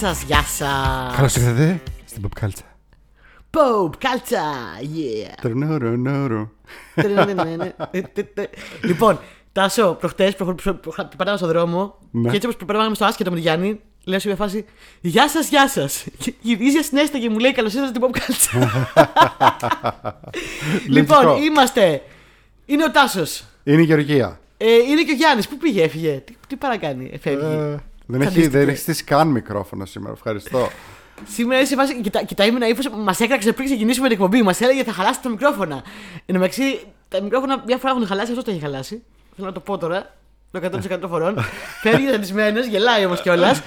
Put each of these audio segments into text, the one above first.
σας, γεια σας. Καλώς ήρθατε στην Pop Culture. Pop, κάλτσα, yeah. Τρνουρουνούρου. λοιπόν, Τάσο, προχτές περνάμε στον δρόμο Ναι. και έτσι όπως περνάμε στο άσχετο με τον Γιάννη, λέω σε μια φάση Γεια σας, γεια σας. Και γυρίζει συνέστα και μου λέει Καλώς ήρθατε στην Pop Culture. λοιπόν, Λογικό. είμαστε. Είναι ο Τάσος. Είναι η Γεωργία. Ε, είναι και ο Γιάννης. Πού πήγε, έφυγε; Τι, τι παρακάνει, εφεύγει. Ε, δεν, έχει, Τσαντίστηκε. δεν έχεις στήσει καν μικρόφωνο σήμερα. Ευχαριστώ. Σήμερα είσαι σε φάση. Κοιτά, κοιτάει με ένα ύφο. Μας έκραξε πριν ξεκινήσουμε την εκπομπή. Μας έλεγε θα χαλάσεις τα μικρόφωνα. Εν τω μεταξύ, τα μικρόφωνα μια φορά έχουν χαλάσει, αυτό τα έχει χαλάσει. Θέλω να το πω τώρα. Το 100% φορών. Φεύγει δανεισμένο, γελάει όμως κιόλας.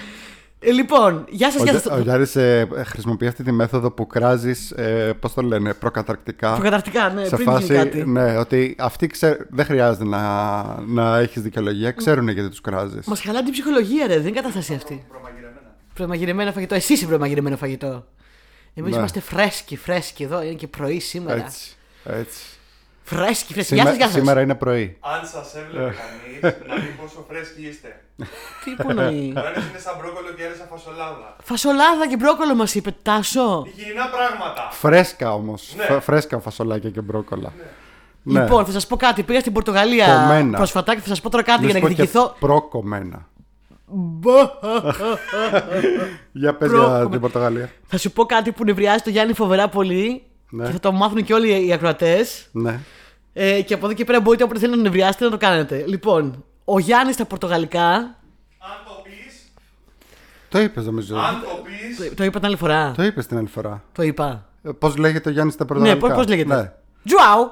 Ε, λοιπόν, γεια σας, Ο, γεια Γιά- ο σα. Γιάννης ε, χρησιμοποιεί αυτή τη μέθοδο που κράζεις, ε, πώς το λένε, προκαταρκτικά. Προκαταρτικά, ναι, σε πριν γίνει φάση, κάτι. ναι, ότι αυτοί ξέ, δεν χρειάζεται να, να έχεις δικαιολογία, ξέρουν γιατί τους κράζεις. Μας χαλάει την ψυχολογία, ρε. Δεν είναι κατάσταση αυτή. Προμαγειρεμένο φαγητό. Εσύ είσαι προμαγειρεμένο φαγητό. Εμείς Ναι. είμαστε φρέσκοι, φρέσκοι εδώ. Είναι και πρωί σήμερα. Έτσι. έτσι. Φρέσκοι, φρέσκοι. Γεια Σήμε- σας, γεια σας. σήμερα είναι πρωί. Αν σας έβλεπε κανείς, να δει πόσο φρέσκοι είστε. Τι που εννοεί. Ο ένα είναι σαν μπρόκολο και ένα σαν φασολάδα. Φασολάδα και μπρόκολο μας είπε, Τάσο. Υγιεινά πράγματα. Φρέσκα όμως. Ναι. Φρέσκα φασολάκια και μπρόκολα. Ναι. Λοιπόν, θα σας πω κάτι. Πήγα στην Πορτογαλία Κομμένα. πρόσφατα και θα σας πω τώρα κάτι Μη για να σου πω και εκδικηθώ. Προκομμένα. Για πες για Προκομμένα. την Πορτογαλία. θα σου πω κάτι που νευριάζει το Γιάννη φοβερά πολύ Ναι. και θα το μάθουν και όλοι οι ακροατές. Ναι. Ε, και από εδώ και πέρα μπορείτε όποτε θέλετε να νευριάσετε να το κάνετε. Λοιπόν, ο Γιάννης στα Πορτογαλικά. Αν το πεις, Το είπες νομίζω. αν το πεις, Το, το είπα την άλλη φορά. Το είπες την άλλη φορά. Το είπα. Ε, Πώς λέγεται ο Γιάννης στα Ναι, Πορτογαλικά; πώ πώς λέγεται; Ναι. Τζουάου!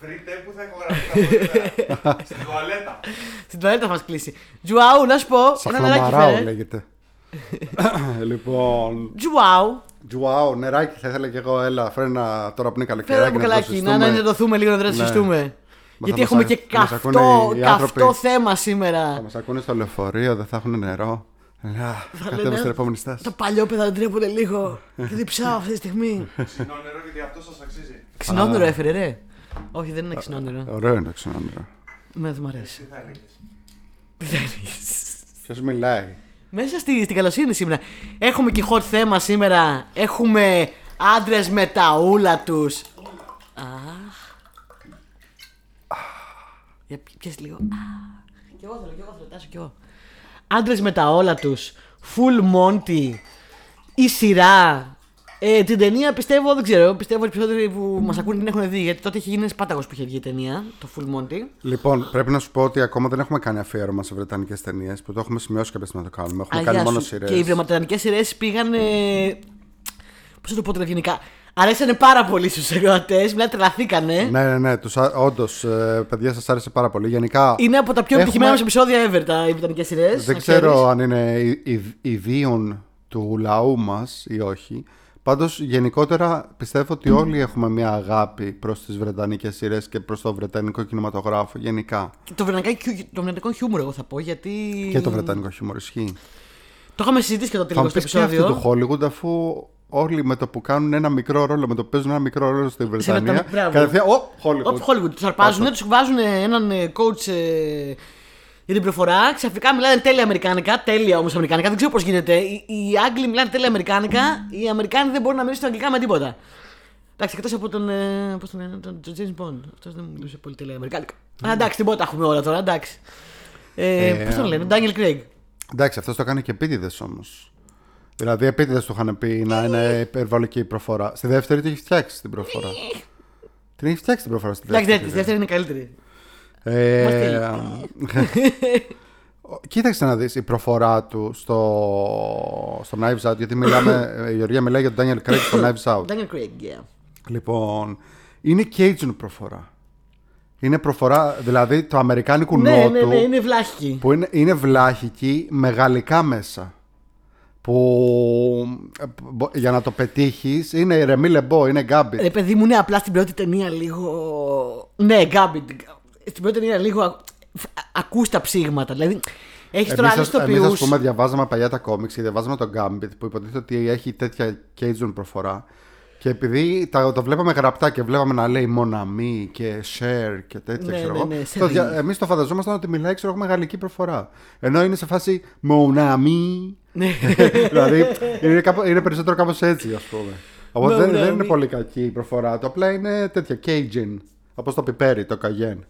βρείτε που θα ηχογραφεί τα podcast. Στην τουαλέτα. Στην τουαλέτα θα μας κλείσει. Τζουάου, να σου πω. Ένα νεράκι Σαχλαμαράου φέρε. λέγεται. λοιπόν. Τζουάου. Τζουάου, νεράκι θα ήθελα και εγώ. Έλα, φέρε ένα τώρα που είναι Φέρε καλοκαιράκι. ένα μπουκαλάκι. Να συστούμε. ανενδοθούμε λίγο να Ναι. δρασιστούμε. Μα Γιατί θα έχουμε μας και α- μας ακούνε καυτό, οι καυτό άνθρωποι. θέμα Θα σήμερα. μας ακούνε στο λεωφορείο, δεν θα έχουν νερό. Λά, Κατέβω λένε, στην επόμενη στάση. Τα παλιόπαιδα δεν τρέπονται λίγο. Και διψάω αυτή τη στιγμή. Ξινό νερό γιατί αυτό σας αξίζει. Ξινόνερο έφερε, ρε. Όχι, δεν είναι ξινόνερο. Ωραίο είναι το ξενόνερο. Με δεν μ' αρέσει. Τι θα έλεγες. Τι θέλεις. Ποιος μιλάει; Μέσα στη, στην καλοσύνη σήμερα. Έχουμε και hot θέμα σήμερα. Έχουμε άντρες με τα ούλα τους. Αχ. Για πιες λίγο. Αχ. Κι εγώ θέλω, κι εγώ θέλω, τάσο κι εγώ. Άντρες με τα όλα τους. Full Monty. Η σειρά. Ε, την ταινία πιστεύω, δεν ξέρω. Πιστεύω ότι οι περισσότεροι που μας ακούνε την έχουν δει. Γιατί τότε είχε γίνει ένας πάταγος που είχε βγει η ταινία. Το Full Monty. Λοιπόν, πρέπει να σου πω ότι ακόμα δεν έχουμε κάνει αφιέρωμα σε βρετανικές ταινίες που το έχουμε σημειώσει κάποια στιγμή να το κάνουμε. Έχουμε Α, κάνει γεια μόνο σου. σειρές. Και οι βρετανικέ σειρές πήγαν. Πώς θα το πω τώρα γενικά; Αρέσανε πάρα πολύ στους εργατέ, δηλαδή τρελαθήκανε. Ναι, ναι, ναι. Τους, όντως, παιδιά, σας άρεσε πάρα πολύ. Γενικά. Είναι από τα πιο Έχουμε- επιτυχημένα μας επεισόδια ever τα οι βρετανικές σειρές. Δεν ξέρω αν είναι ει- ει- ιδίων του λαού μας ή όχι. Πάντως, γενικότερα πιστεύω ότι όλοι έχουμε μια αγάπη προς τις βρετανικές σειρές και προς το βρετανικό κινηματογράφο. Γενικά. Το βρετανικό, το βρετανικό χιούμορ, εγώ θα πω, γιατί. Και το βρετανικό χιούμορ ισχύει. Το είχαμε συζητήσει και το Θα τελικό μου στο πεις και αυτό επεισόδιο. του Hollywood, αφού όλοι με το που κάνουν ένα μικρό ρόλο, με το που παίζουν ένα μικρό ρόλο στη Βρετανία. Βρετανία, μπράβο. Κατευθείαν. Ω, Hollywood. Όπ, Hollywood. Τους αρπάζουν, τους βάζουν έναν ε, coach ε, για την προφορά. Ξαφνικά μιλάνε τέλεια Αμερικάνικα. Τέλεια όμως Αμερικάνικα. Δεν ξέρω πώς γίνεται. Οι, οι Άγγλοι μιλάνε τέλεια Αμερικάνικα. Οι Αμερικάνοι δεν μπορούν να μιλήσουν αγγλικά με τίποτα. Εντάξει, εκτός από τον. Ε, πώς τον λένε, τον τον James Bond. Αυτός δεν μιλούσε πολύ τέλεια Αμερικάνικα. Α, εντάξει, τίποτα έχουμε όλα τώρα, εντάξει. Ε, Ε, Πώς τον λένε, Daniel Craig. Εντάξει, αυτός το κάνει και επίτηδες όμως. Δηλαδή, επίτηδες του είχαν πει να είναι υπερβολική η προφορά. Στη δεύτερη την έχει φτιάξει την προφορά. την έχει φτιάξει την προφορά στη Εντάξει, δεύτερη. η δεύτερη είναι καλύτερη. Ε, Μας τέλει. Κοίταξε να δεις η προφορά του στο, στο Knives Out γιατί μιλάμε, η Γεωργία μιλάει για τον Daniel Craig στο Knives Out Daniel Craig, yeah. Λοιπόν, είναι Cajun προφορά Είναι προφορά, δηλαδή το αμερικάνικου Ναι, νότου ναι, ναι, είναι βλάχικη. που είναι, είναι βλάχικη με γαλλικά μέσα που ε, μπο- για να το πετύχεις είναι ρεμί λεμπό, είναι γκάμπι Ρε παιδί μου, ναι, απλά στην πρώτη ταινία λίγο. Ναι, Γκάμπι. Στην πρώτη ταινία λίγο. α- Ακούς τα ψήγματα. Δηλαδή, έχεις τώρα άλλου Εμείς, ας- εμείς τοπιούς. ας πούμε διαβάζαμε παλιά τα κόμιξ και διαβάζαμε τον Gambit που υποτίθεται ότι έχει τέτοια Cajun προφορά Και επειδή τα, το βλέπαμε γραπτά και βλέπαμε να λέει μοναμή και share και τέτοια, Ναι, ξέρω ναι, εγώ. ναι, σε το δει. δια- εμείς το φανταζόμασταν ότι μιλάει, ξέρω εγώ, με γαλλική προφορά. Ενώ είναι σε φάση μοναμή. Ναι. δηλαδή είναι, κάπου- είναι περισσότερο κάπως έτσι, ας πούμε. Οπότε δεν, δεν είναι Μοναμή. πολύ κακή η προφορά του. Απλά είναι τέτοια Cajun. Όπως το πιπέρι, το καγέν.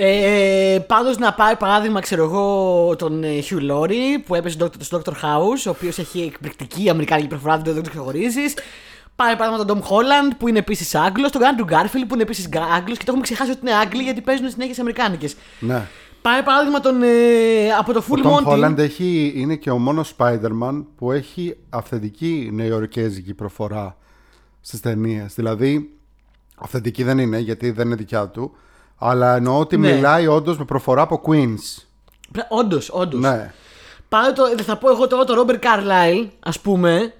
Ε, Πάντως να πάρει παράδειγμα, ξέρω εγώ, τον ε, Hugh Laurie που έπαιζε στο Dr. στο Dr. House, ο οποίος έχει εκπληκτική αμερικάνικη προφορά, δεν το ξεχωρίζεις. Πάρει παράδειγμα τον Tom Holland που είναι επίσης Άγγλος, τον Andrew Garfield που είναι επίσης Άγγλος και το έχουμε ξεχάσει ότι είναι Άγγλοι γιατί παίζουν συνέχεια Αμερικάνικες. Ναι. Πάρει παράδειγμα τον, ε, από το Ο Full Tom Monty. Holland έχει, είναι και ο μόνος Spider-Man που έχει αυθεντική νεοϊορκέζικη προφορά στις ταινίες. Δηλαδή, αυθεντική δεν είναι γιατί δεν είναι δικιά του, αλλά εννοώ ότι Ναι. μιλάει όντως με προφορά από Queens. Όντως, όντως. Ναι. Πάρε το, θα πω εγώ τώρα το Robert Carlyle, ας πούμε,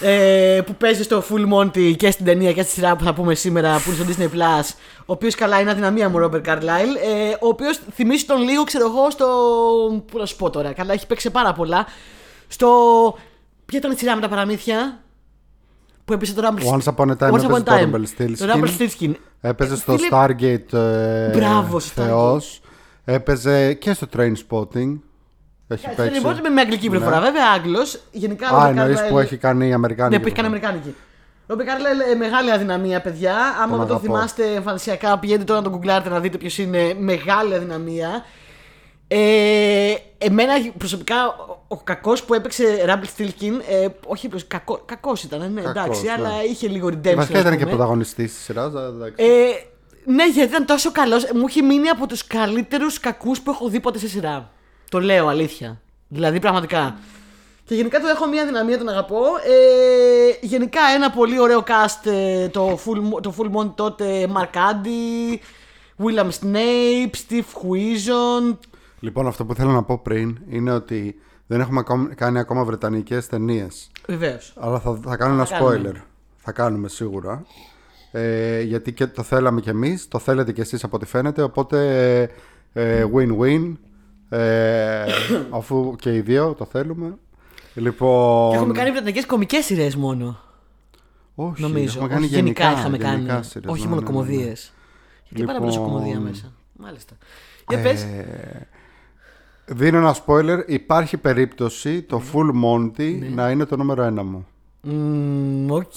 ε, που παίζει στο Full Monty και στην ταινία και στη σειρά που θα πούμε σήμερα που είναι στο Disney Plus. Ο οποίος καλά είναι αδυναμία μου, Robert Carlyle. Ε, ο οποίος θυμίζει τον λίγο, ξέρω εγώ, στο. Πού να σου πω τώρα, καλά, έχει παίξει σε πάρα πολλά. Στο. Ποια ήταν η σειρά με τα παραμύθια; Που έπαιζε το Rumble Once Upon a Time Once Upon έπαιζε a το Time. Rumpelstiltskin. Το Rumpelstiltskin. Έπαιζε στο Φίλε, Stargate ε, Μπράβο, στο Θεός. Έπαιζε και στο Train Spotting. Έχει Στην παίξει. υπόλοιπη με αγγλική προφορά, βέβαια Άγγλος. Γενικά Α, Robert εννοείς Carlyle- που έχει κάνει η Αμερικάνικη. Ναι, που έχει κάνει προφορά. Αμερικάνικη. Ρόμπερ Κάρλ, μεγάλη αδυναμία, παιδιά. Άμα δεν το αγαπώ. θυμάστε εμφανισιακά, πηγαίνετε τώρα να τον γκουγκλάρετε να δείτε ποιος είναι. Μεγάλη αδυναμία. Ε, εμένα προσωπικά ο, ο κακός που έπαιξε Ράμπλ Στυλκίν, ε, όχι κακό, κακός ήταν, ναι, Κακός, εντάξει, ναι. αλλά είχε λίγο redemption. Βασικά ας ήταν και πούμε. πρωταγωνιστής της σειράς. εντάξει. Ε, ναι, γιατί ήταν τόσο καλός. Μου έχει μείνει από τους καλύτερους κακούς που έχω δει ποτέ σε σειρά. Το λέω αλήθεια. Δηλαδή, πραγματικά. Και γενικά το έχω μια δυναμία, τον αγαπώ. Ε, γενικά ένα πολύ ωραίο cast. ε, το full, το full Monty τότε Mark Andy, William Snape, Steve Huizon. Λοιπόν, αυτό που θέλω να πω πριν είναι ότι δεν έχουμε ακόμη- κάνει ακόμα βρετανικές ταινίες. Βεβαίως. Αλλά θα, θα κάνω ένα Θα κάνουμε. spoiler. Θα κάνουμε σίγουρα. Ε, γιατί και το θέλαμε κι εμείς, το θέλετε κι εσείς από ό,τι φαίνεται, οπότε ε, win-win. Ε, αφού και οι δύο το θέλουμε. Λοιπόν. Και έχουμε κάνει βρετανικές κομικές σειρές μόνο. όχι, Νομίζω. έχουμε κάνει Όχι, γενικά, γενικά, είχαμε γενικά κάνει. σειρές, όχι ναι, μόνο ναι, ναι, ναι. κωμωδίες. Γιατί πάρα πολλές Λοιπόν, κωμωδία μέσα. Μάλιστα. Για πες. Ε, δίνω ένα spoiler. Υπάρχει περίπτωση το Full Monty Ναι. να είναι το νούμερο ένα μου. Μμμ, Οκ.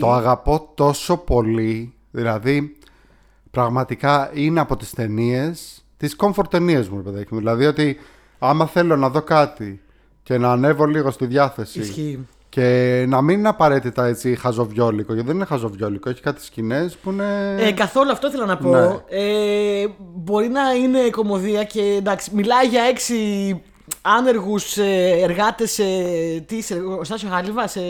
Το αγαπώ τόσο πολύ. Δηλαδή, πραγματικά είναι από τις ταινίες, τις comfort ταινίες μου, ρε παιδάκι μου. Δηλαδή ότι άμα θέλω να δω κάτι και να ανέβω λίγο στη διάθεση Ισχύει. Και να μην είναι απαραίτητα έτσι χαζοβιόλικο, γιατί δεν είναι χαζοβιόλικο, έχει κάτι σκηνές που είναι... Ε, καθόλου αυτό θέλω να πω. Ναι. Ε, μπορεί να είναι κωμωδία και εντάξει, μιλάει για έξι άνεργους ε, εργάτες ε, τι, σε εργοστάσιο χάλυβα. Σε...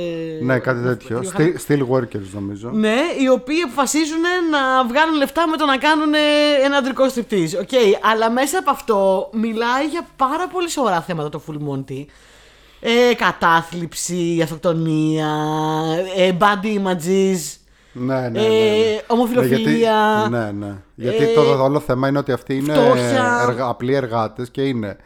ναι, κάτι τέτοιο. Steel, steel workers νομίζω. Ναι, οι οποίοι αποφασίζουν να βγάλουν λεφτά με το να κάνουν ε, ένα αντρικό στριπτίζ. Οκ, αλλά μέσα από αυτό μιλάει για πάρα πολύ σοβαρά θέματα το Full Monty. Ε, κατάθλιψη, αυτοκτονία, ε, body images. Ναι, ναι, ναι. Ε, ναι. ομοφιλοφιλία. Ναι, γιατί, ναι, ναι. Γιατί Ε, το όλο θέμα είναι ότι αυτοί είναι φτώχεια. εργα, απλοί εργάτες και είναι.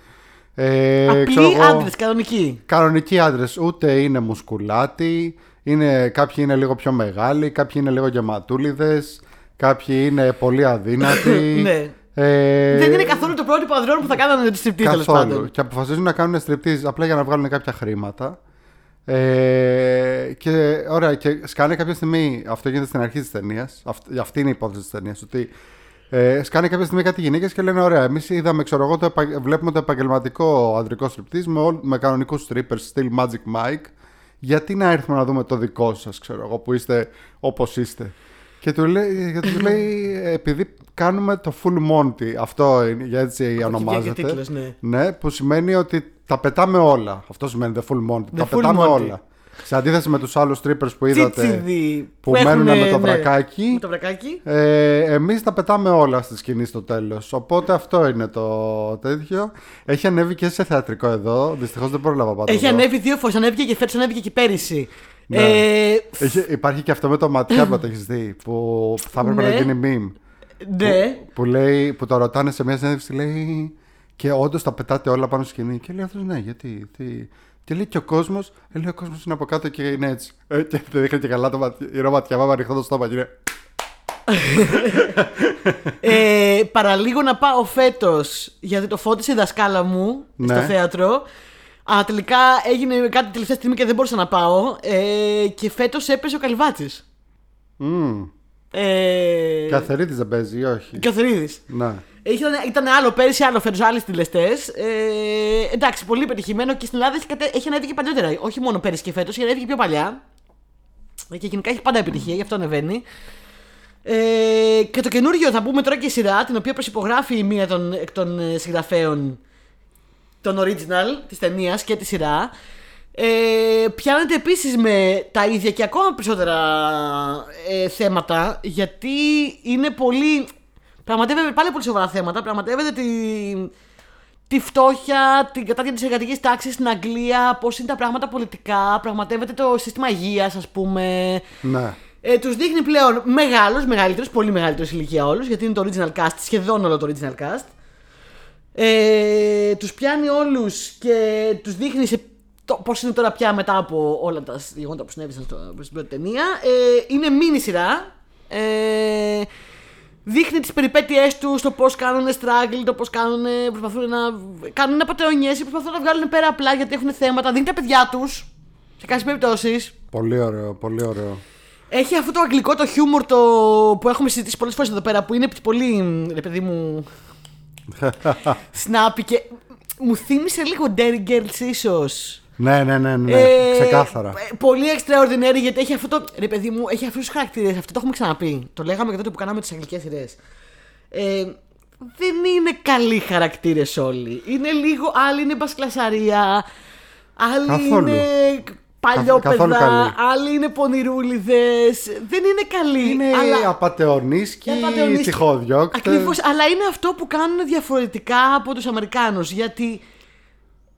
Ε, ξέρω Απλοί εγώ, άντρες, κανονικοί. Κανονικοί άντρες, ούτε είναι μουσκουλάτοι. Είναι, κάποιοι είναι λίγο πιο μεγάλοι, κάποιοι είναι λίγο γεματούλιδες, κάποιοι είναι πολύ αδύνατοι. Ναι. Ε, Δεν είναι καθόλου το πρότυπο ανδρών που θα κάνανε τη στριπτή τέλος καθόλου. πάντων. Και αποφασίζουν να κάνουν στριπτίζ απλά για να βγάλουν κάποια χρήματα. Ε, και ωραία, και σκάνε κάποια στιγμή. Αυτό γίνεται στην αρχή της ταινίας. Αυτή, αυτή είναι η υπόθεση της ταινίας. Ότι ε, σκάνε κάποια στιγμή κάτι γυναίκες και λένε: Ωραία, εμείς είδαμε, ξέρω εγώ, το επα- βλέπουμε το επαγγελματικό ανδρικό στριπτίζ με, όλ- με κανονικούς strippers, still Magic Mike. Γιατί να έρθουμε να δούμε το δικό σας, ξέρω εγώ, που είστε όπως είστε. Και του λέει, γιατί του λέει, επειδή κάνουμε το full Monty. Αυτό είναι, για έτσι βγαίνει και ονομάζεται. τίτλος, ναι. Ναι, που σημαίνει ότι τα πετάμε όλα. Αυτό σημαίνει the full Monty. τα full πετάμε Monty. όλα. Σε αντίθεση με τους άλλους strippers που είδατε. Τσίτσιδι που μένουν έχουνε, με το ναι, βρακάκι. Με το βρακάκι. Ε, εμείς τα πετάμε όλα στη σκηνή στο τέλος Οπότε αυτό είναι το τέτοιο Έχει ανέβει και σε θεατρικό εδώ Δυστυχώς δεν πρόλαβα πάντα Έχει εδώ. ανέβει δύο φορέ. Ανέβηκε και φέτος, ανέβηκε και πέρυσι. Ναι. Ε, Έχει- Υπάρχει και αυτό με το ματιά που το έχεις δει Που θα έπρεπε Ναι. να γίνει meme ναι. που, λέει, που το ρωτάνε σε μια συνέντευξη λέει και όντως τα πετάτε όλα πάνω στη σκηνή και λέει αυτός ναι γιατί τι, Και λέει και ο κόσμος, ε, λέει ο κόσμος είναι από κάτω και είναι έτσι. Ε, και δεν δείχνει και καλά το ματι... η ματιά, βάβα ανοιχτό το στόμα και είναι. ε, παραλίγο να πάω φέτος γιατί το φώτισε η δασκάλα μου Ναι. στο θέατρο. Αλλά τελικά έγινε κάτι τελευταία στιγμή και δεν μπορούσα να πάω. Ε, και φέτος έπαιζε ο Καλυβάτης. Μμμ. Ε, Και Αθερίδης δεν παίζει ή όχι; και ο Θερίδης. Ναι. Ήταν, ήταν άλλο πέρυσι, άλλο φέτος, άλλοι τηλεστές. Ε, εντάξει, πολύ πετυχημένο και στην Ελλάδα έχει, κατε... έχει ανέβει και παλιότερα. Όχι μόνο πέρυσι και φέτος, έχει ανέβει και πιο παλιά. Ε, Και γενικά έχει πάντα επιτυχία, γι' αυτό ανεβαίνει. Ε, και το καινούργιο θα πούμε τώρα και σειρά, την οποία προσυπογράφει η μία των, εκ των ε, συγγραφέων των original της ταινίας και τη σειρά. Ε, πιάνεται επίσης με τα ίδια και ακόμα περισσότερα ε, θέματα γιατί είναι πολύ. Πραγματεύεται πάλι πολύ σοβαρά θέματα. Πραγματεύεται τη, τη φτώχεια, την κατάρτιση της εργατικής τάξης στην Αγγλία, πώς είναι τα πράγματα πολιτικά. Πραγματεύεται το σύστημα υγείας, ας πούμε. Ναι. Ε, τους δείχνει πλέον μεγάλους, μεγαλύτερους, πολύ μεγαλύτερους ηλικία όλους, γιατί είναι το original cast, σχεδόν όλο το original cast. Ε, τους πιάνει όλους και τους δείχνει σε το, πώς είναι τώρα πια μετά από όλα τα γεγονότα που συνέβησαν στο, στην πρώτη ταινία. Ε, είναι μίνι σειρά. Ε, δείχνει τις περιπέτειές τους στο πώς κάνουν struggle, το πώς κάνουν, προσπαθούν να κάνουν απαταιωνιές, προσπαθούν να βγάλουν πέρα απλά γιατί έχουν θέματα. Δίνει τα παιδιά τους, σε κάποιες περιπτώσεις. Πολύ ωραίο, πολύ ωραίο. Έχει αυτό το αγγλικό το χιούμορ το που έχουμε συζητήσει πολλές φορές εδώ πέρα που είναι πολύ, ρε παιδί μου, snappy και μου θύμισε λίγο Dairy Girls ίσως. Ναι, ναι, ναι, ναι. Ε, Ξεκάθαρα. ε, Πολύ extraordinary γιατί έχει αυτό το. Ρε παιδί μου, έχει αυτούς τους χαρακτήρες. Αυτό το έχουμε ξαναπεί. Το λέγαμε και τότε που κάναμε τις αγγλικές σειρές. Ε, δεν είναι καλοί χαρακτήρες όλοι. Είναι λίγο. Άλλοι είναι μπασκλασαρία. Άλλοι Καθόλου. είναι καθόλου παλιόπαιδα. καλοί. Άλλοι είναι πονηρούλιδες. Δεν είναι καλοί. Είναι αλλά... απαταιωνείς και Απατεωνίστικοι. τυχόδιώκτες. Ακριβώς, αλλά είναι αυτό που κάνουν διαφορετικά από τους Αμερικάνους γιατί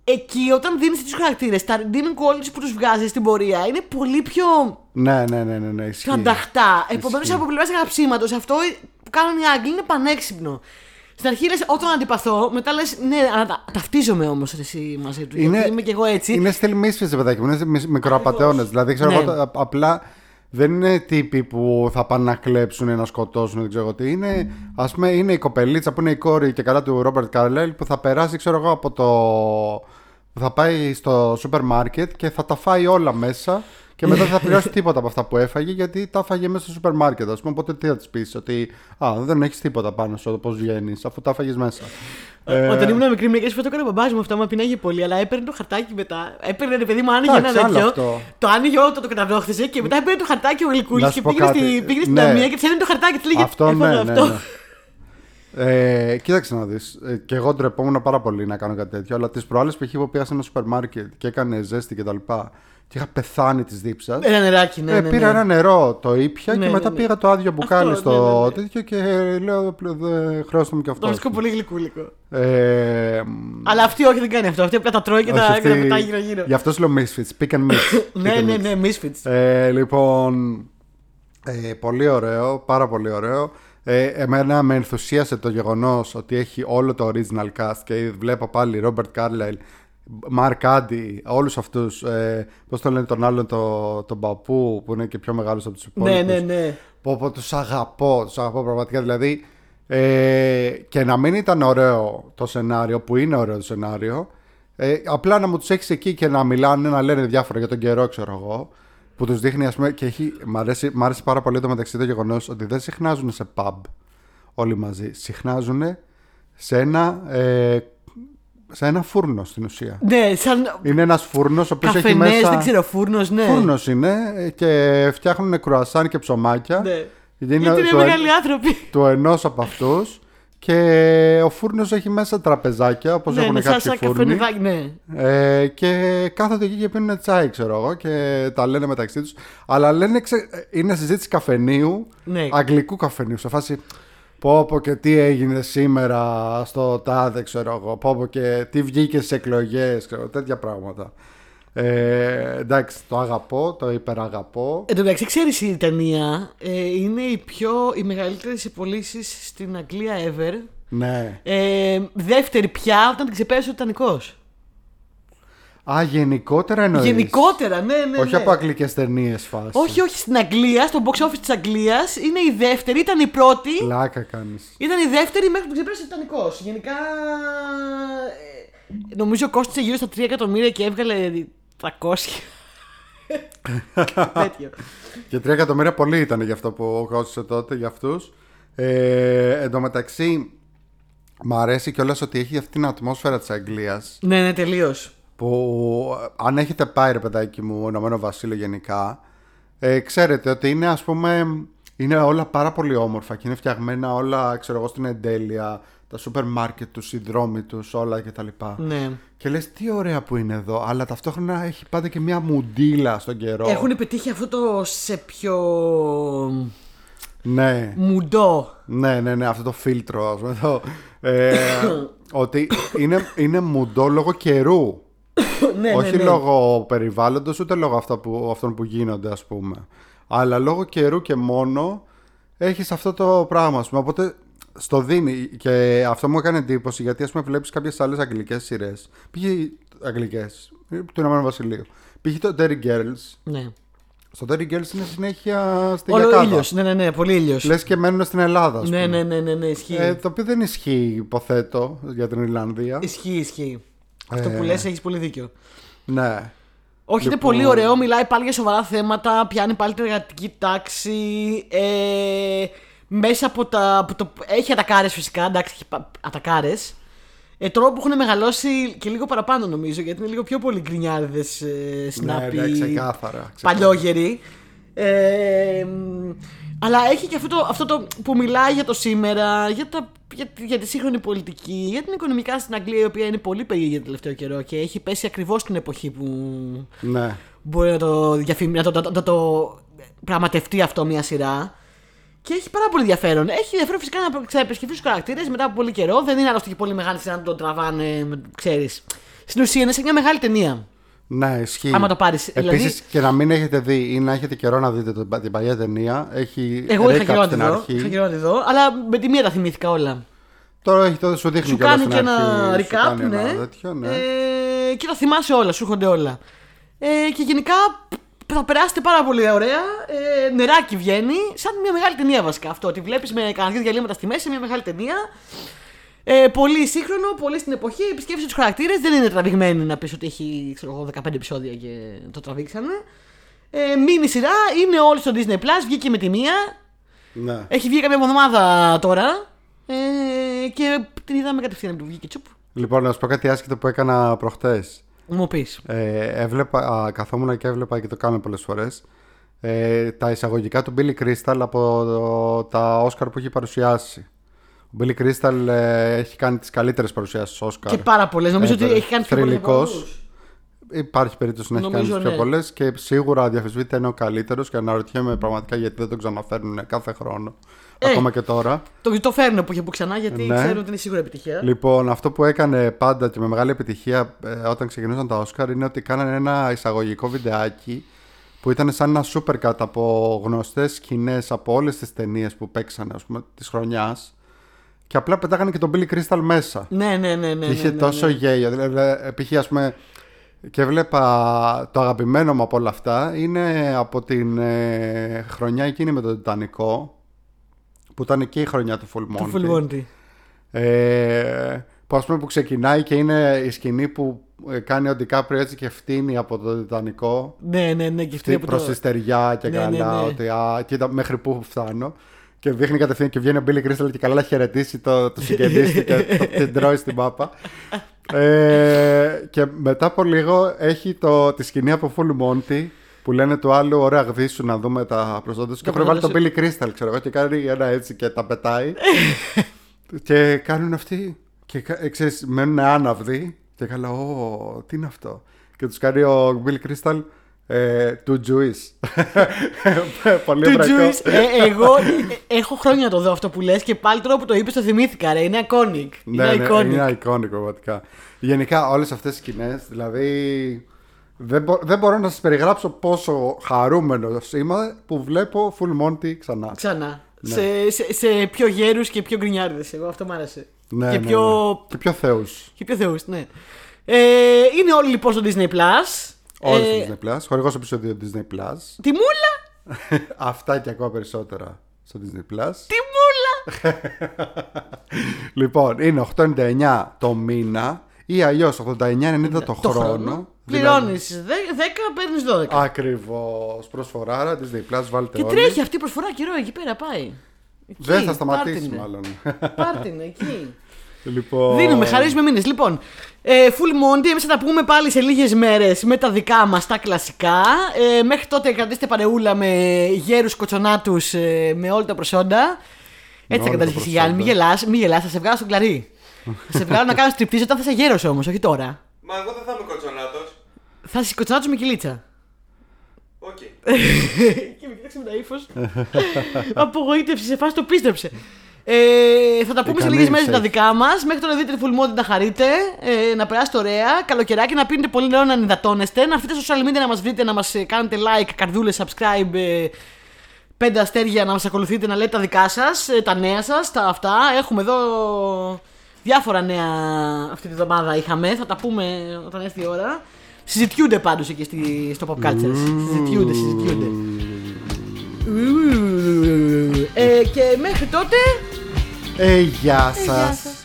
εκεί όταν δίνεις τους χαρακτήρες τα redeeming qualities που τους βγάζεις στην πορεία είναι πολύ πιο Ναι, ναι, ναι, ναι, ναι, ισχύει. ανταχτά. Επομένως από πλευράς γραψίματος αυτό που κάνουν οι Άγγλοι είναι πανέξυπνο. Στην αρχή λες όταν αντιπαθώ, μετά λες ναι, αλλά τα- ταυτίζομαι όμως ρε, εσύ μαζί του. Είναι- γιατί είμαι κι εγώ έτσι. Είναι στυλ μίσφης, ρε παιδάκι μου. Είναι μι- μικροαπατεώνες. Δηλαδή, ξέρω Ναι. εγώ, τα- απλά δεν είναι τύποι που θα πάνε να κλέψουν ή να σκοτώσουν, δεν ξέρω εγώ τι. Είναι, ας πούμε, είναι η κοπελίτσα που είναι η κόρη και καλά του Ρόμπερτ Καρλέλ που θα περάσει, ξέρω εγώ, από το. που θα πάει στο σούπερ μάρκετ και θα τα φάει όλα μέσα και μετά δεν θα πληρώσει τίποτα από αυτά που έφαγε γιατί τα έφαγε μέσα στο σούπερ μάρκετ. Α πούμε, οπότε τι θα της πεις, Ότι Α, δεν έχεις τίποτα πάνω στο πώς βγαίνεις, αφού τα έφαγες μέσα. Ε, Όταν ήμουν μικρή, μερικές φορές το έκανε ο μπαμπάς μου αυτό, μα πεινάγει πολύ. Αλλά έπαιρνε το χαρτάκι μετά. Έπαιρνε ρε παιδί μου, άνοιγε Εντάξει, ένα άλλο τέτοιο. αυτό. Το άνοιγε όλο, το, το καταδόχθησε και μετά έπαιρνε το χαρτάκι ο Γλυκούλης Να και σου πω πήγαινε, κάτι. στη, πήγαινε στην Ναι. ταμεία και της έδινε το χαρτάκι και της λέγε Αυτό «Έφαγα ναι, ναι, αυτό». ναι. Ε, κοίταξε να δεις. Ε, και εγώ ντρεπόμουν πάρα πολύ να κάνω κάτι τέτοιο. Αλλά τις προάλλες που είχε πήγα σε ένα σούπερ μάρκετ και έκανε ζέστη κτλ. Και, και είχα πεθάνει της δίψας. Ένα νεράκι, ναι. ε, ναι, πήρα ναι. ένα νερό, το ήπια Ναι, και ναι, μετά ναι. πήγα το άδειο μπουκάλι Αυτό, στο ναι, ναι, ναι. τέτοιο και λέω «Πλε- δεν χρειάζεται και Το αυτό. βρίσκω πολύ γλυκούλικο. Ε, Αλλά αυτή όχι δεν κάνει αυτό. Αυτή απλά τα τρώει και όχι, τα, αυτή- και τα πετάει γύρω-γύρω. Γι' αυτό σου λέω Misfits. Pick and mix. Ναι, Pick and ναι, mix. ναι, misfits. Ε, λοιπόν, ε, πολύ ωραίο, πάρα πολύ ωραίο. Ε, εμένα με ενθουσίασε το γεγονός ότι έχει όλο το original cast και βλέπω πάλι Robert Carlyle, Mark Andy, όλους αυτούς, ε, πώς το λένε τον άλλον, το, τον παππού που είναι και πιο μεγάλος από τους Ναι, υπόλοιπους. ναι, ναι. Πω, πω, τους αγαπώ, τους αγαπώ πραγματικά. Δηλαδή, ε, και να μην ήταν ωραίο το σενάριο, που είναι ωραίο το σενάριο, ε, απλά να μου τους έχεις εκεί και να μιλάνε, να λένε διάφορα για τον καιρό, ξέρω εγώ, που τους δείχνει, ας πούμε, και έχει, μ, αρέσει, μ' άρεσε πάρα πολύ το μεταξύ το γεγονός ότι δεν συχνάζουν σε pub όλοι μαζί. Συχνάζουν σε ένα, ε, σε ένα φούρνο στην ουσία. Ναι, σαν Είναι ένας φούρνος ο οποίος έχει καφενές, μέσα... δεν ξέρω, φούρνος, ναι. Φούρνος είναι ε, και φτιάχνουν κρουασάν και ψωμάκια. Ναι. Είναι Γιατί είναι το- μεγάλοι άνθρωποι. του ενός από αυτούς και ο φούρνος έχει μέσα τραπεζάκια όπως Ναι, έχουν ναι, σαν κάποιοι σαν φούρνοι καφενεδάκι, ναι. ε, και κάθονται εκεί και πίνουν τσάι ξέρω εγώ και τα λένε μεταξύ τους αλλά λένε ξε... είναι συζήτηση καφενείου Ναι. αγγλικού καφενείου σε φάση πω πω και τι έγινε σήμερα στο τάδε ξέρω εγώ πω πω και τι βγήκε στις εκλογές ξέρω, τέτοια πράγματα ε, εντάξει το αγαπώ το υπεραγαπώ Εν τω μεταξύ, ξέρεις η ταινία ε, είναι η, πιο, οι μεγαλύτερε πωλήσεις στην Αγγλία ever. ναι Ε, δεύτερη πια όταν την ξεπέρασε ο Τιτανικός. Α, γενικότερα εννοείς. Γενικότερα, ναι, ναι. Όχι ναι. από αγγλικές ταινίες φάση. Όχι, όχι, στην Αγγλία, στο box office της Αγγλίας είναι η δεύτερη, ήταν η πρώτη. Πλάκα κάνεις. Ήταν η δεύτερη μέχρι που ξεπέρασε ο Τιτανικός. Γενικά. ε, νομίζω κόστησε γύρω στα 3 εκατομμύρια και έβγαλε 300. Τέτοιο. Και 3 εκατομμύρια πολύ ήταν για αυτό που κόστησε τότε για αυτούς. Ε, εν τω μεταξύ, μ' αρέσει κιόλας ότι έχει αυτή την ατμόσφαιρα της Αγγλίας. ναι, ναι, τελείως. Που αν έχετε πάει, ρε παιδάκι μου, Ηνωμένο Βασίλειο γενικά, ε, ξέρετε ότι είναι ας πούμε. Είναι όλα πάρα πολύ όμορφα και είναι φτιαγμένα όλα, ξέρω εγώ, στην εντέλεια. Τα σούπερ μάρκετ τους, οι δρόμοι τους, όλα κτλ. Ναι. Και λες τι ωραία που είναι εδώ, αλλά ταυτόχρονα έχει πάντα και μια μουντίλα στον καιρό. Έχουν πετύχει αυτό το σε πιο. Ναι, μουντό. ναι, ναι, ναι, αυτό το φίλτρο, ας πούμε. Το, ε, ότι είναι, είναι μουντό λόγω καιρού. ναι, Όχι ναι, ναι. λόγω περιβάλλοντος, ούτε λόγω αυτά που, αυτών που γίνονται, ας πούμε. Αλλά λόγω καιρού και μόνο έχεις αυτό το πράγμα, ας πούμε. Οπότε στο δίνει και αυτό μου έκανε εντύπωση γιατί ας πούμε βλέπεις κάποιες άλλες αγγλικές σειρές. Πήγε αγγλικές, του Ηνωμένου Βασιλείου. Πήγε το Derry Girls. ναι. Στο Derry Girls είναι συνέχεια στη Όλο Γιακάδα. ήλιος. Ναι, ναι, ναι, πολύ ήλιος. Λες και μένουν στην Ελλάδα, ας Ναι, πούμε. ναι, ναι, ναι, ναι, ισχύει. Ε, το οποίο δεν ισχύει, υποθέτω, για την Ιρλανδία. Ισχύει, ισχύει. Αυτό Ε. που λες έχεις πολύ δίκιο. Ναι. Όχι, είναι Λοιπόν- πολύ ωραίο, μιλάει πάλι για σοβαρά θέματα, πιάνει πάλι την εργατική τάξη. Ε, μέσα από τα. Από το, έχει ατακάρες φυσικά, εντάξει, έχει πα- ατακάρες. Ε, τώρα που έχουν μεγαλώσει και λίγο παραπάνω νομίζω, γιατί είναι λίγο πιο πολύ γκρινιάριδες ε, Ναι, σνάπι. ναι, ξεκάθαρα. ξεκάθαρα. παλιόγεροι. Ε, μ, αλλά έχει και αυτό το, αυτό το που μιλάει για το σήμερα, για, τα, για, τη- για τη σύγχρονη πολιτική, για την οικονομικά στην Αγγλία, η οποία είναι πολύ περίεργη το τελευταίο καιρό και έχει πέσει ακριβώς στην εποχή που Ναι. μπορεί να το, διαφημι... να το, να το, να το πραγματευτεί αυτό μια σειρά. Και έχει πάρα πολύ ενδιαφέρον. Έχει ενδιαφέρον φυσικά να ξαναεπισκεφτείς τους χαρακτήρες μετά από πολύ καιρό. Δεν είναι άλλωστε και πολύ μεγάλη σειρά να τον τραβάνε, ξέρεις. Στην ουσία είναι σε μια μεγάλη ταινία. Ναι, ισχύει. Άμα το πάρεις, Επίσης δηλαδή- και να μην έχετε δει ή να έχετε καιρό να δείτε το- την παλιά ταινία. Έχει Εγώ είχα recap καιρό να τη στην δω. αρχή. Είχα καιρό να τη δω, αλλά με τη μία τα θυμήθηκα όλα. Τώρα έχει τότε σου δείχνει Σου κιόλας κάνει στην και ένα αρχή, σου recap, κάνει ένα ναι. τέτοιο, ναι. Ε, και τα θυμάσαι όλα, σου έρχονται όλα. Ε, και γενικά θα περάσετε πάρα πολύ ωραία. Ε, νεράκι βγαίνει, σαν μια μεγάλη ταινία βασικά αυτό. Τη βλέπεις με κανένα δύο διαλύματα στη μέση, μια μεγάλη ταινία. Ε, πολύ σύγχρονο, πολύ στην εποχή. Επισκέφτεσαι τους χαρακτήρες. Δεν είναι τραβηγμένη να πεις ότι έχει ξέρω, εγώ, 15 επεισόδια και το τραβήξανε. Ε, μίνι σειρά, είναι όλοι στο Disney Plus, βγήκε με τη μία. ναι. Έχει βγει κάποια εβδομάδα τώρα. Ε, και την είδαμε κατευθείαν που βγήκε τσουπ. Λοιπόν, να σου πω κάτι άσχετο που έκανα προχτές. Μου πεις. Ε, έβλεπα, α, καθόμουν και έβλεπα και το κάνω πολλές φορές ε, τα εισαγωγικά του Billy Crystal από το- τα Όσκαρ που έχει παρουσιάσει. Ο Billy Crystal ε, έχει κάνει τις καλύτερες παρουσιάσεις Όσκαρ. Και πάρα πολλές. Νομίζω ότι Ever. έχει κάνει πιο πολλές Θρυλικός. από όλους. Υπάρχει περίπτωση να έχει κάνει Νομίζω, τις πιο ναι. πολλές και σίγουρα διαφυσβήτητα είναι ο καλύτερος και αναρωτιέμαι πραγματικά γιατί δεν τον ξαναφέρνουν κάθε χρόνο. Ε. Ακόμα και τώρα. Το, το φέρνω που είχε που ξανά γιατί Ναι. ξέρω ότι είναι σίγουρα επιτυχία. Λοιπόν, αυτό που έκανε πάντα και με μεγάλη επιτυχία ε, όταν ξεκινούσαν τα Όσκαρ είναι ότι κάνανε ένα εισαγωγικό βιντεάκι που ήταν σαν ένα super cut από γνωστές σκηνές από όλες τις ταινίες που παίξανε ας πούμε της χρονιάς και απλά πετάγανε και τον Billy Crystal μέσα. Ναι, ναι, ναι. ναι, Και ναι, είχε ναι, τόσο ναι. γέλιο. Δηλαδή, π.χ. ας πούμε, και έβλεπα το αγαπημένο μου από όλα αυτά είναι από την ε, χρονιά εκείνη με τον Τιτανικό που ήταν και η χρονιά του Full Το Monty. Full Monty. Ε, που ας πούμε που ξεκινάει και είναι η σκηνή που ε, κάνει ο Ντικάπριο έτσι και φτύνει από το Τιτανικό Ναι, ναι, ναι. Και αυτή φτύνει από προς το... τη στεριά και Ναι, καλά ναι, ναι. ότι α, κοίτα μέχρι πού φτάνω και δείχνει κατευθείαν και βγαίνει ο Billy Crystal και καλά να χαιρετήσει το, το συγγενίστη και το, την τρώει στην πάπα. Ε, και μετά από λίγο έχει το, τη σκηνή από Full Monty που λένε του άλλου ωραία γδίσου να δούμε τα προσόντα σου και Το πρέπει να βάλει τον προσόντα Billy Crystal ξέρω εγώ και κάνει ένα έτσι και τα πετάει. Και κάνουν αυτοί και κα- ε, ξέρεις, μένουν άναυδοι και καλά, ω, τι είναι αυτό. Και τους κάνει ο Bill Crystal ε, του Jewish. Πολύ Του ευρωπαϊκό. Jewish. Ε, εγώ ε, έχω χρόνια να το δω αυτό που λες και πάλι τώρα που το είπες το θυμήθηκα ρε. Είναι iconic. Ναι, είναι ναι, iconic. είναι iconic πραγματικά. Γενικά όλες αυτές τις σκηνές, δηλαδή δεν, μπο- δεν μπορώ να σας περιγράψω πόσο χαρούμενος είμαι που βλέπω Full Monty ξανά. Ξανά. Ναι. Σε, σε, σε πιο γέρους και πιο γκρινιάριδες εγώ. Αυτό μου άρεσε. Ναι, και, ναι, πιο, ναι. Και πιο θεούς. και πιο θεούς, ναι. Ε, είναι όλοι λοιπόν στο Disney Plus. Όλοι Ε, στο Disney Plus. Χορηγός επεισόδιο Disney Plus. Τη μούλα! Αυτά και ακόμα περισσότερα στο Disney Plus. Τη μούλα! Λοιπόν, είναι 8,99 το μήνα ή αλλιώς 89,90 το, χρόνο. Πληρώνεις 10, παίρνεις 12. Ακριβώς. Προσφοράρα Disney Plus, βάλτε και όλοι. τρέχει αυτή η προσφορά καιρό εκεί πέρα πάει. Εκεί, Δεν θα πάρ' σταματήσει την. μάλλον. Πάρ' την εκεί. λοιπόν... Δίνουμε, χαρίζουμε μήνες. Λοιπόν, ε, Full Monty, εμείς θα τα πούμε πάλι σε λίγες μέρες με τα δικά μας τα κλασικά. Ε, μέχρι τότε κρατήστε παρεούλα με γέρους κοτσονάτους ε, με όλα τα προσόντα. Έτσι θα όλα τα καταδείξει Γιάννη. Μην προσόντα. γελάς, μην γελάς, θα σε βγάλω στον κλαρί. θα σε βγάλω να κάνω στριπτή όταν θα είσαι γέρος όμως, όχι τώρα. Μα εγώ δεν θα είμαι κοτσονάτος. Θα είσαι κοτσονάτος με κυλίτσα. Οκ. και με κοίταξε με τα ύφος. Απογοήτευση, σε φάση το πίστεψε. Ε, θα τα πούμε σε Ικανή λίγες μέρες τα safe. δικά μας. Μέχρι τώρα δείτε full mode να χαρείτε, ε, να περάσετε ωραία. Καλοκαιράκι να πίνετε πολύ νερό να ενυδατώνεστε. Να έρθετε στο social media να μας βρείτε, να μας κάνετε like, καρδούλες, subscribe. Ε, πέντε αστέρια να μας ακολουθείτε, να λέτε τα δικά σας, τα νέα σας, τα αυτά. Έχουμε εδώ διάφορα νέα αυτή τη βδομάδα είχαμε. Θα τα πούμε όταν έρθει η ώρα. Συζητιούνται πάντως εκεί στη, στο Pop Cultures. Συζητιούνται, συζητιούνται. Ε, και μέχρι τότε. Ε, γεια γεια σας. σας.